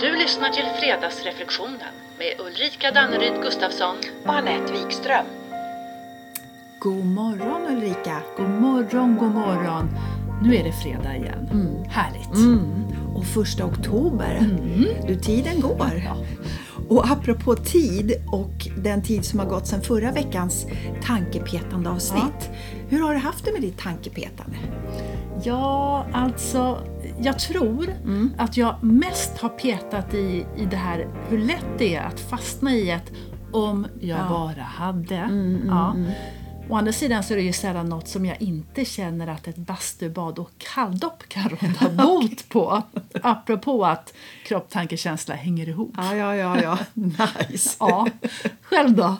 Du lyssnar till Fredagsreflektionen med Ulrika Danneryd Gustafsson. och Anette Wikström. God morgon Ulrika! God morgon, god morgon! Nu är det fredag igen. Härligt! Mm. Och första oktober. Du, tiden går. Och apropå tid och den tid som har gått sedan förra veckans tankepetande avsnitt. Hur har du haft det med ditt tankepetande? Ja, alltså, jag tror att jag mest har petat i, i det här hur lätt det är att fastna i ett om jag Ja. bara hade. ja. Å andra sidan så är det ju sällan något som jag inte känner att ett bastubad och kalldopp kan råda bot på. Apropå att kropp, tanke, känsla hänger ihop. Ja, ja, ja, ja. Nice! Ja, själv då?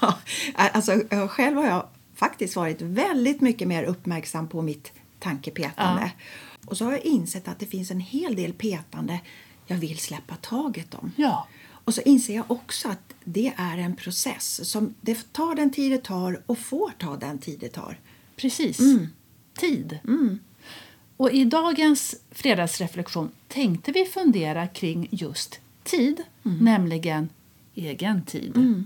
Ja, alltså, själv har jag faktiskt varit väldigt mycket mer uppmärksam på mitt tankepetande. Och så har jag insett att det finns en hel del petande jag vill släppa taget om. Ja. Och så inser jag också att det är en process som det tar den tid det tar och får ta den tid det tar. Precis. Tid. Och i dagens fredagsreflektion tänkte vi fundera kring just tid, nämligen egen tid.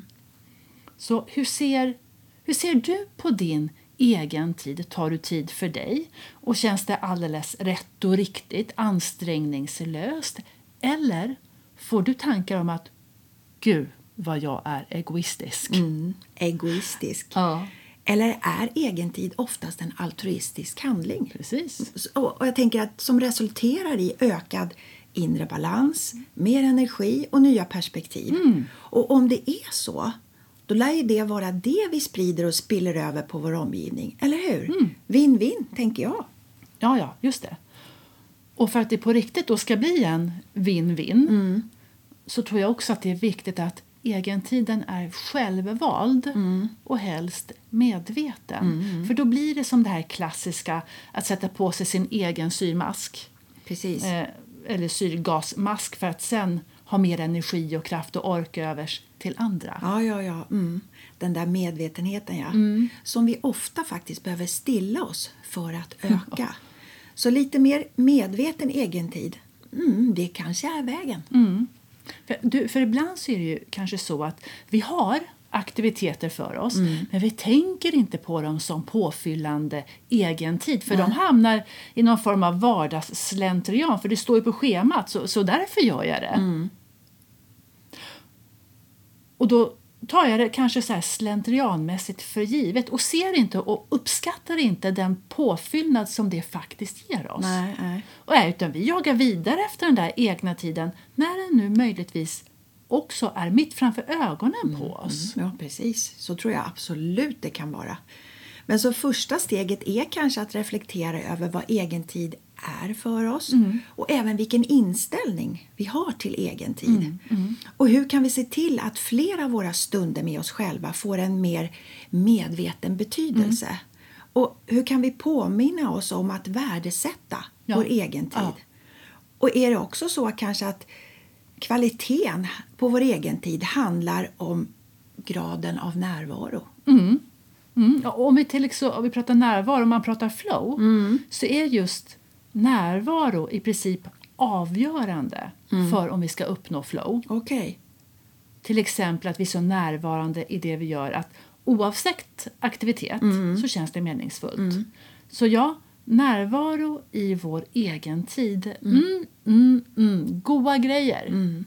Så hur ser, hur ser du på din egen tid? Tar du tid för dig? Och känns det alldeles rätt och riktigt, ansträngningslöst? Eller får du tankar om att gud vad jag är egoistisk? Egoistisk. Ja, Eller är egentid oftast en altruistisk handling? precis. Och jag tänker att som resulterar i ökad inre balans, mer energi och nya perspektiv. Och om det är så, då lär ju det vara det vi sprider och spiller över på vår omgivning. Eller hur? Win-win, tänker jag. Ja, ja, just det. Och för att det på riktigt då ska bli en win-win så tror jag också att det är viktigt att egentiden är självvald och helst medveten. För då blir det som det här klassiska att sätta på sig sin egen syrmask Precis. eh, eller syrgasmask för att sen ha mer energi och kraft och ork övers till andra. Ja, ja, ja. Mm. Den där medvetenheten, ja. Som vi ofta faktiskt behöver stilla oss för att öka. Så lite mer medveten egentid, mm, det kanske är vägen. För, du, för ibland så är det ju kanske så att vi har aktiviteter för oss men vi tänker inte på dem som påfyllande egen tid för de hamnar i någon form av vardagsslentrian för det står ju på schemat så, så därför gör jag det. Och då tar jag det kanske så slentrianmässigt för givet och ser inte och uppskattar inte den påfyllnad som det faktiskt ger oss. Nej, nej. Och är, utan vi jagar vidare efter den där egna tiden när den nu möjligtvis också är mitt framför ögonen på oss. Ja, precis. Så tror jag absolut det kan vara. Men så första steget är kanske att reflektera över vad egentid är för oss och även vilken inställning vi har till egentid. Och hur kan vi se till att fler av våra stunder med oss själva får en mer medveten betydelse? Och hur kan vi påminna oss om att värdesätta Ja. vår egen tid? Ja. Och är det också så kanske att kvaliteten på vår egen tid handlar om graden av närvaro? Mm. Och om, vi till om vi pratar närvaro, om man pratar flow, så är just närvaro i princip avgörande för om vi ska uppnå flow. Okej. Till exempel att vi är så närvarande i det vi gör att oavsett aktivitet så känns det meningsfullt. Så ja, närvaro i vår egen tid. Mm, mm, mm, goa grejer. Mm,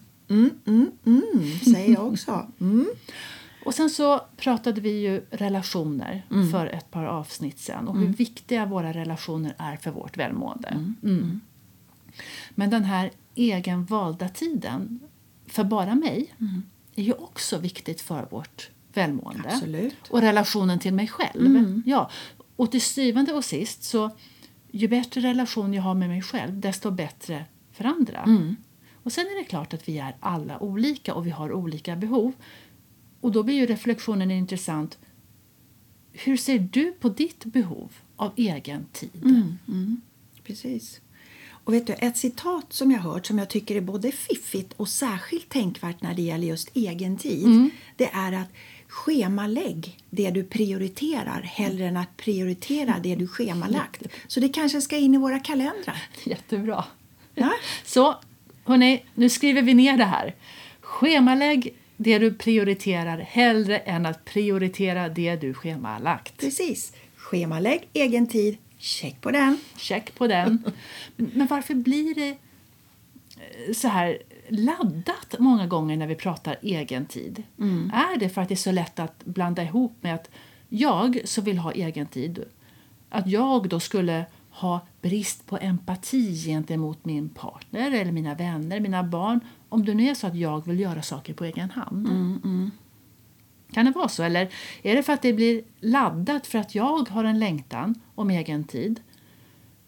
mm, mm, säger jag också. Mm. Och sen så pratade vi ju relationer för ett par avsnitt sen och hur viktiga våra relationer är för vårt välmående. Mm. Men den här egenvalda tiden för bara mig är ju också viktigt för vårt välmående. Absolut. Och relationen till mig själv. Ja. Och till syvende och sist så ju bättre relation jag har med mig själv desto bättre för andra. Och sen är det klart att vi är alla olika och vi har olika behov. Och då blir ju reflektionen intressant. Hur ser du på ditt behov av egen tid? Precis. Och vet du, ett citat som jag hört som jag tycker är både fiffigt och särskilt tänkvärt när det gäller just egen tid. Det är att schemalägg det du prioriterar hellre än att prioritera det du schemalagt. Så det kanske ska in i våra kalendrar. Jättebra. Ja. Så hörni, nu skriver vi ner det här. Schemalägg det du prioriterar hellre än att prioritera det du schemalagt. Precis. Schemalägg egen tid. Check på den. Check på den. Men varför blir det eh, så här laddat många gånger när vi pratar egen tid? Mm. Är det för att det är så lätt att blanda ihop med att jag som vill ha egen tid, att jag då skulle ha brist på empati gentemot min partner eller mina vänner, mina barn om det nu är så att jag vill göra saker på egen hand. Mm, mm. Kan det vara så? Eller är det för att det blir laddat för att jag har en längtan om egen tid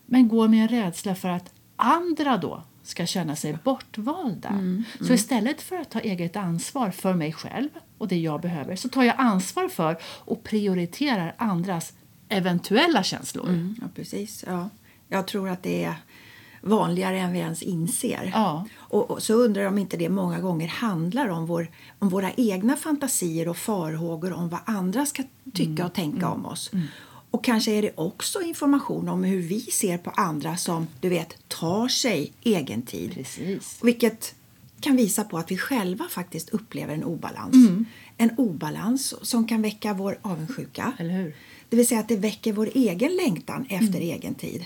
men går med en rädsla för att andra då ska känna sig bortvalda. Mm, mm. Så istället för att ta eget ansvar för mig själv och det jag behöver så tar jag ansvar för och prioriterar andras eventuella känslor. Mm, ja, precis. Ja. Jag tror att det är vanligare än vi ens inser. Ja. Och, och, så undrar jag om inte det många gånger handlar om, vår, om våra egna fantasier och farhågor om vad andra ska tycka mm. och tänka mm. om oss. Mm. Och kanske är det också information om hur vi ser på andra som du vet tar sig egen tid. Precis. Vilket kan visa på att vi själva faktiskt upplever en obalans. Mm. En obalans som kan väcka vår avundsjuka. Eller hur? Det vill säga att det väcker vår egen längtan efter mm. egen tid.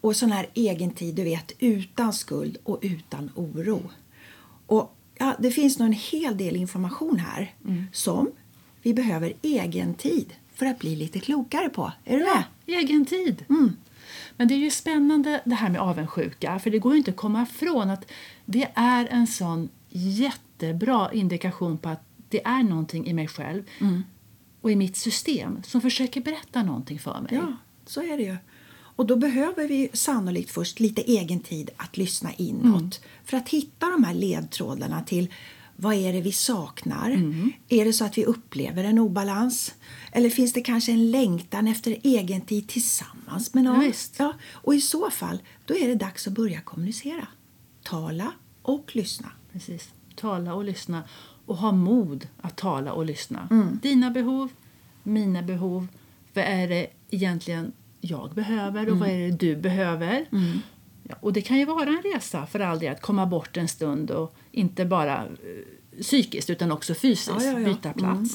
Och sån här egen tid, du vet, utan skuld och utan oro. Och ja, Det finns nog en hel del information här mm. som vi behöver egen tid för att bli lite klokare på. Är du ja, med? egen tid. Mm. Men det är ju spännande det här med avundsjuka, för det går inte att komma ifrån att det är en sån jättebra indikation på att det är någonting i mig själv mm. Och i mitt system som försöker berätta någonting för mig. Ja, så är det ju. Och då behöver vi sannolikt först lite egen tid att lyssna inåt mm. för att hitta de här ledtrådarna till vad är det vi saknar? Mm. Är det så att vi upplever en obalans? Eller finns det kanske en längtan efter egen tid tillsammans med någon? Ja, ja, och i så fall, då är det dags att börja kommunicera. Tala och lyssna. Precis. Tala och lyssna och ha mod att tala och lyssna. Mm. Dina behov, mina behov. Vad är det egentligen jag behöver och mm. vad är det du behöver? Mm. Ja, och det kan ju vara en resa för all del att komma bort en stund och inte bara uh, psykiskt utan också fysiskt ja, ja, byta plats.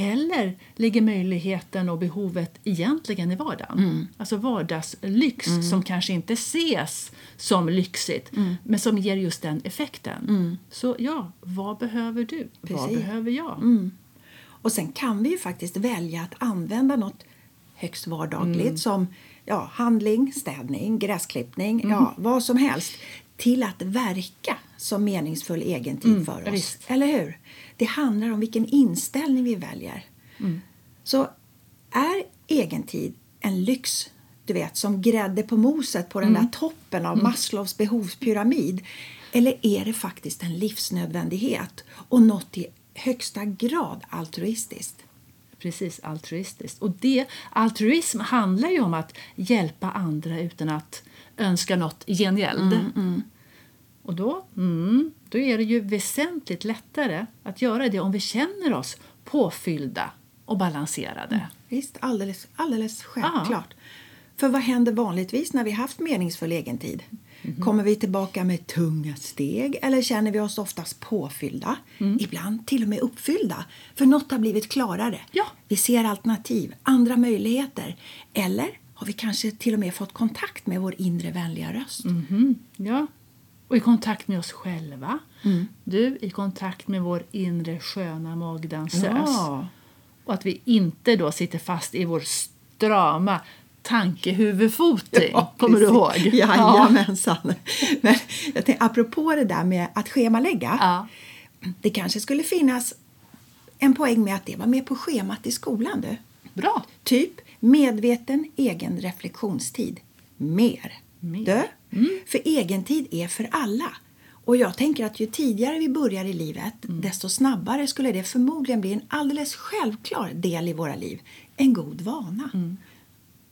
Mm, mm. Eller ligger möjligheten och behovet egentligen i vardagen? Mm. Alltså vardagslyx mm. som kanske inte ses som lyxigt mm. men som ger just den effekten. Mm. Så ja, vad behöver du? Precis. Vad behöver jag? Mm. Och sen kan vi ju faktiskt välja att använda något högst vardagligt mm. som ja, handling, städning, gräsklippning, ja, vad som helst till att verka som meningsfull egentid för oss. Visst. Eller hur? Det handlar om vilken inställning vi väljer. Mm. Så är egentid en lyx, du vet, som grädde på moset på den mm. där toppen av mm. Maslows behovspyramid? Eller är det faktiskt en livsnödvändighet och något i högsta grad altruistiskt? Precis, altruistiskt. Och det, altruism handlar ju om att hjälpa andra utan att önska något i gengäld. Mm, mm. Och då, mm, då är det ju väsentligt lättare att göra det om vi känner oss påfyllda och balanserade. Mm, visst, alldeles, alldeles självklart. Aha. För vad händer vanligtvis när vi haft meningsfull egentid? Mm. Kommer vi tillbaka med tunga steg eller känner vi oss oftast påfyllda? Mm. Ibland till och med uppfyllda, för något har blivit klarare. Ja. Vi ser alternativ, andra möjligheter. Eller har vi kanske till och med fått kontakt med vår inre vänliga röst? Mm. Ja, och i kontakt med oss själva. Mm. Du, i kontakt med vår inre sköna magdansös. Ja. Och att vi inte då sitter fast i vår strama tankehuvudfoting. Ja, kommer du ihåg? Jajamensan. Ja. Men jag tänkte, apropå det där med att schemalägga. Ja. Det kanske skulle finnas en poäng med att det var med på schemat i skolan. Du. Bra. Typ medveten egen reflektionstid. Mer. Du? Mm. För egentid är för alla. Och jag tänker att ju tidigare vi börjar i livet mm. desto snabbare skulle det förmodligen bli en alldeles självklar del i våra liv. En god vana. Mm.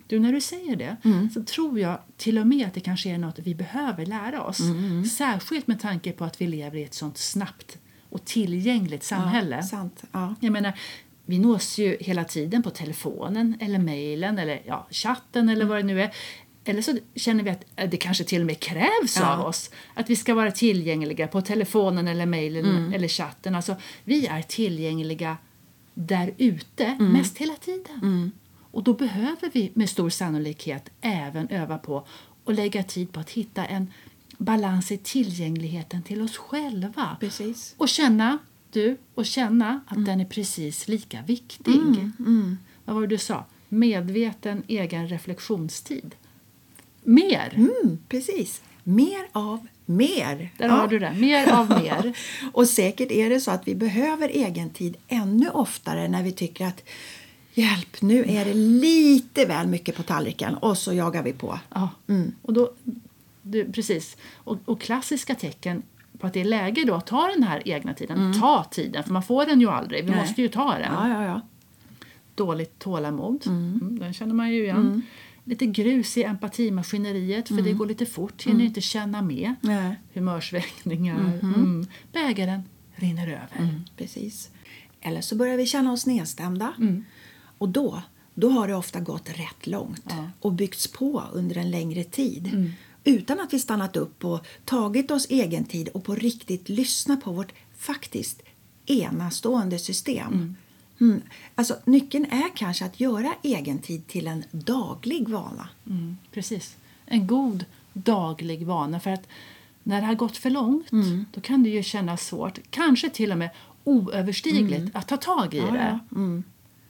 Du, när du säger det mm. så tror jag till och med att det kanske är något vi behöver lära oss. Mm. Särskilt med tanke på att vi lever i ett sånt snabbt och tillgängligt samhälle. Ja, sant. Ja. Jag menar, vi nås ju hela tiden på telefonen eller mejlen eller ja, chatten eller mm. vad det nu är Eller så känner vi att eh, det kanske till och med krävs Ja. av oss att vi ska vara tillgängliga på telefonen eller mejlen Mm. eller chatten. Alltså, vi är tillgängliga där ute Mm. mest hela tiden. Och då behöver vi med stor sannolikhet även öva på och lägga tid på att hitta en balans i tillgängligheten till oss själva. Precis. Och känna, du, och känna att den är precis lika viktig. Vad var det du sa? Medveten egen reflektionstid. Mer! Mm, precis. Mer av mer. Där har du det. Mer av mer. Och säkert är det så att vi behöver egen tid ännu oftare när vi tycker att hjälp, nu är det lite väl mycket på tallriken och så jagar vi på. Ja. Och då, du, precis. Och, och klassiska tecken på att det är läge då att ta den här egna tiden. Ta tiden, för man får den ju aldrig. Vi Nej. måste ju ta den. Ja, ja, ja. Dåligt tålamod, mm. den känner man ju igen. Lite grus i empatimaskineriet, för det går lite fort. Hinner inte känna med. Nej. Humörsvängningar. Mm. Bägaren rinner över. Precis. Eller så börjar vi känna oss nedstämda. Och då, då har det ofta gått rätt långt Ja. och byggts på under en längre tid. Utan att vi stannat upp och tagit oss egen tid och på riktigt lyssnat på vårt faktiskt enastående system. Mm. Alltså, nyckeln är kanske att göra egen tid till en daglig vana. Mm, precis. En god daglig vana. För att när det har gått för långt då kan det ju kännas svårt, kanske till och med oöverstigligt, att ta tag i Ja, det. ja. Mm.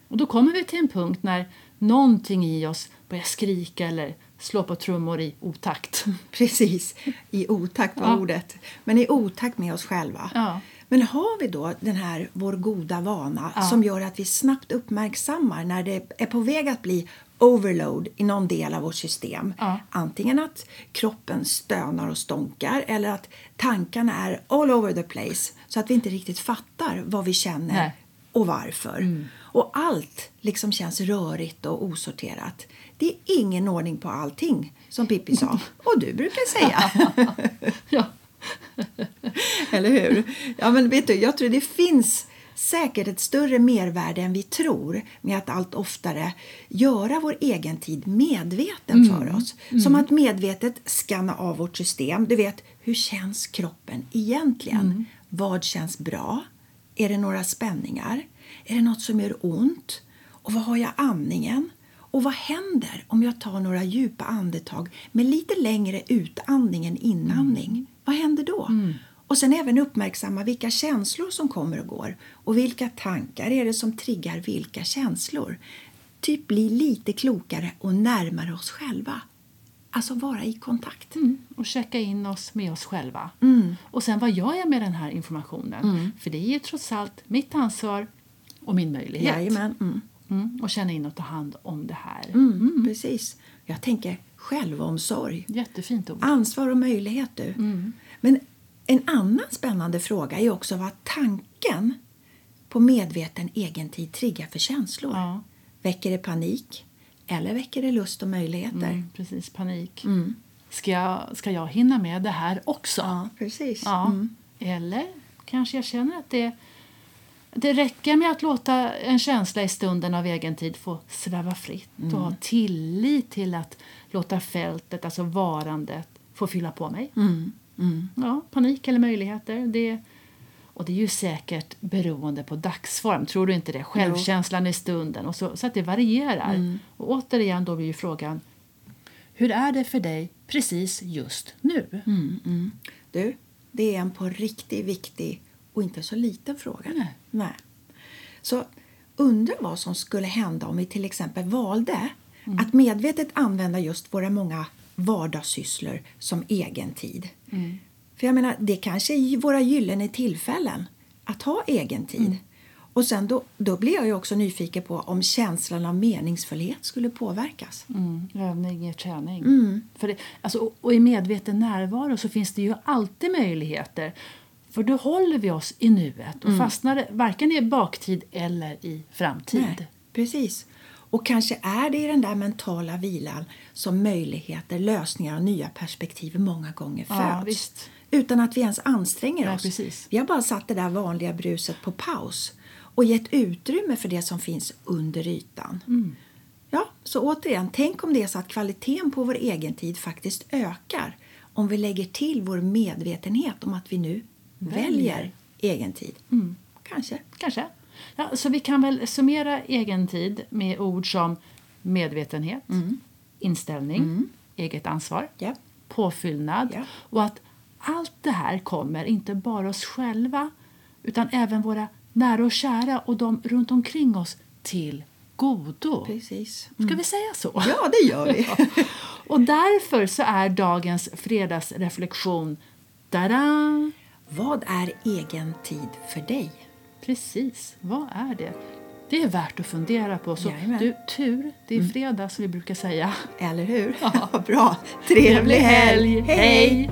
Och då kommer vi till en punkt när någonting i oss börjar skrika eller slå på trummor i otakt. Precis, i otakt var Ja. ordet. Men i otakt med oss själva. Men har vi då den här vår goda vana Ja. som gör att vi snabbt uppmärksammar när det är på väg att bli overload i någon del av vårt system. Ja. Antingen att kroppen stönar och stånkar eller att tankarna är all over the place så att vi inte riktigt fattar vad vi känner Nej. och varför. Och allt liksom känns rörigt och osorterat. Det är ingen ordning på allting, som Pippi sa. Och du brukar säga. ja. Eller hur? Ja, men vet du, jag tror det finns säkert ett större mervärde än vi tror med att allt oftare göra vår egen tid medveten för oss. Som att medvetet skanna av vårt system. Du vet, hur känns kroppen egentligen? Vad känns bra? Är det några spänningar? Är det något som gör ont? Och vad har jag andningen? Och vad händer om jag tar några djupa andetag med lite längre utandning än inandning? Vad händer då? Och sen även uppmärksamma vilka känslor som kommer och går och vilka tankar är det som triggar vilka känslor. Typ bli lite klokare och närmare oss själva. Alltså vara i kontakt. Mm, och checka in oss med oss själva. Och sen vad gör jag med den här informationen? För det är ju trots allt mitt ansvar och min möjlighet. Jajamän. Mm. Mm, och känna in och ta hand om det här. Mm, Precis. Jag tänker självomsorg. Jättefint ord. Ansvar och möjlighet du. Mm. Men en annan spännande fråga är också vad tanken på medveten egentid triggar för känslor. Ja. Väcker det panik eller väcker det lust och möjligheter? Mm, precis, panik. Ska, jag, ska jag hinna med det här också? Ja, precis. Ja. Mm. Eller kanske jag känner att det, det räcker med att låta en känsla i stunden av egen tid få sväva fritt och Mm. ha tillit till att låta fältet, alltså varandet, få fylla på mig. Mm. Ja, panik eller möjligheter. Det, och det är ju säkert beroende på dagsform, tror du inte det? Självkänslan i stunden, och så, så att det varierar. Mm. Och återigen då blir ju frågan, hur är det för dig precis just nu? Mm. Du, det är en på riktigt viktig och inte så liten fråga. Nej. Nej. Så undra vad som skulle hända om vi till exempel valde Mm. att medvetet använda just våra många vardagssysslor som egen tid. Mm. För jag menar, det kanske är våra gyllene tillfällen att ha egen tid. Mm. Och sen då, då blir jag ju också nyfiken på om känslan av meningsfullhet skulle påverkas. Mm, övning ger träning. För det, alltså, och, och i medveten närvaro så finns det ju alltid möjligheter. För då håller vi oss i nuet och fastnar varken i baktid eller i framtid. Nej, precis. Och kanske är det i den där mentala vilan som möjligheter, lösningar och nya perspektiv många gånger Ja, föds. visst. Utan att vi ens anstränger Nej, oss. precis. Vi har bara satt det där vanliga bruset på paus och gett utrymme för det som finns under ytan. Mm. Ja, så återigen, tänk om det är så att kvaliteten på vår egen tid faktiskt ökar om vi lägger till vår medvetenhet om att vi nu väljer, väljer egen tid. Mm. Kanske. Kanske. Ja, så vi kan väl summera egen tid med ord som medvetenhet, mm. inställning, mm. eget ansvar, yeah. påfyllnad yeah. och att allt det här kommer inte bara oss själva utan även våra nära och kära och de runt omkring oss till godo. Precis. Mm. Ska vi säga så? Ja, det gör vi. och därför så är dagens fredagsreflektion Tada! Vad är egen tid för dig? Precis, vad är det? Det är värt att fundera på. Så du, tur, det är mm. fredag som vi brukar säga. Eller hur? Ja. Bra. Trevlig helg. Hej!